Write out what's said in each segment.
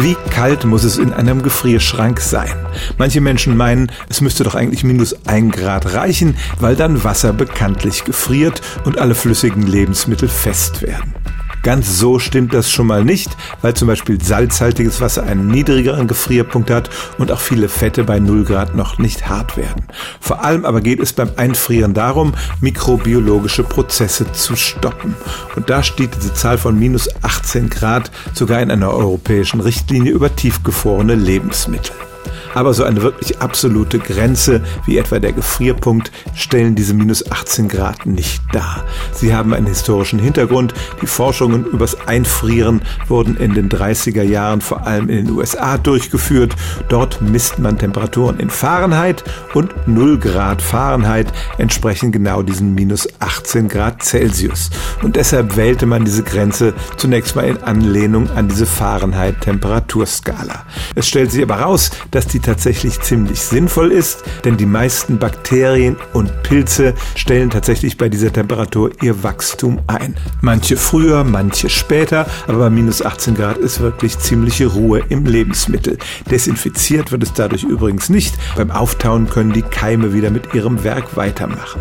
Wie kalt muss es in einem Gefrierschrank sein? Manche Menschen meinen, es müsste doch eigentlich minus ein Grad reichen, weil dann Wasser bekanntlich gefriert und alle flüssigen Lebensmittel fest werden. Ganz so stimmt das schon mal nicht, weil zum Beispiel salzhaltiges Wasser einen niedrigeren Gefrierpunkt hat und auch viele Fette bei 0 Grad noch nicht hart werden. Vor allem aber geht es beim Einfrieren darum, mikrobiologische Prozesse zu stoppen. Und da steht diese Zahl von minus 18 Grad sogar in einer europäischen Richtlinie über tiefgefrorene Lebensmittel. Aber so eine wirklich absolute Grenze, wie etwa der Gefrierpunkt, stellen diese minus 18 Grad nicht dar. Sie haben einen historischen Hintergrund. Die Forschungen übers Einfrieren wurden in den 30er Jahren vor allem in den USA durchgeführt. Dort misst man Temperaturen in Fahrenheit und 0 Grad Fahrenheit entsprechen genau diesen minus 18 Grad Celsius. Und deshalb wählte man diese Grenze zunächst mal in Anlehnung an diese Fahrenheit-Temperaturskala. Es stellt sich aber raus, dass die tatsächlich ziemlich sinnvoll ist, denn die meisten Bakterien und Pilze stellen tatsächlich bei dieser Temperatur ihr Wachstum ein. Manche früher, manche später, aber bei minus 18 Grad ist wirklich ziemliche Ruhe im Lebensmittel. Desinfiziert wird es dadurch übrigens nicht. Beim Auftauen können die Keime wieder mit ihrem Werk weitermachen.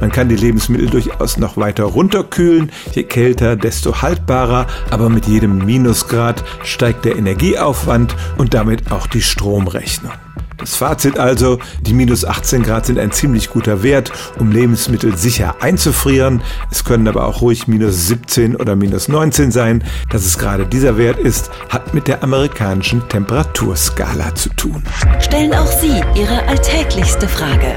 Man kann die Lebensmittel durchaus noch weiter runterkühlen. Je kälter, desto haltbarer. Aber mit jedem Minusgrad steigt der Energieaufwand und damit auch die Stromrechnung. Rechnung. Das Fazit also, die minus 18 Grad sind ein ziemlich guter Wert, um Lebensmittel sicher einzufrieren. Es können aber auch ruhig minus 17 oder minus 19 sein. Dass es gerade dieser Wert ist, hat mit der amerikanischen Temperaturskala zu tun. Stellen auch Sie Ihre alltäglichste Frage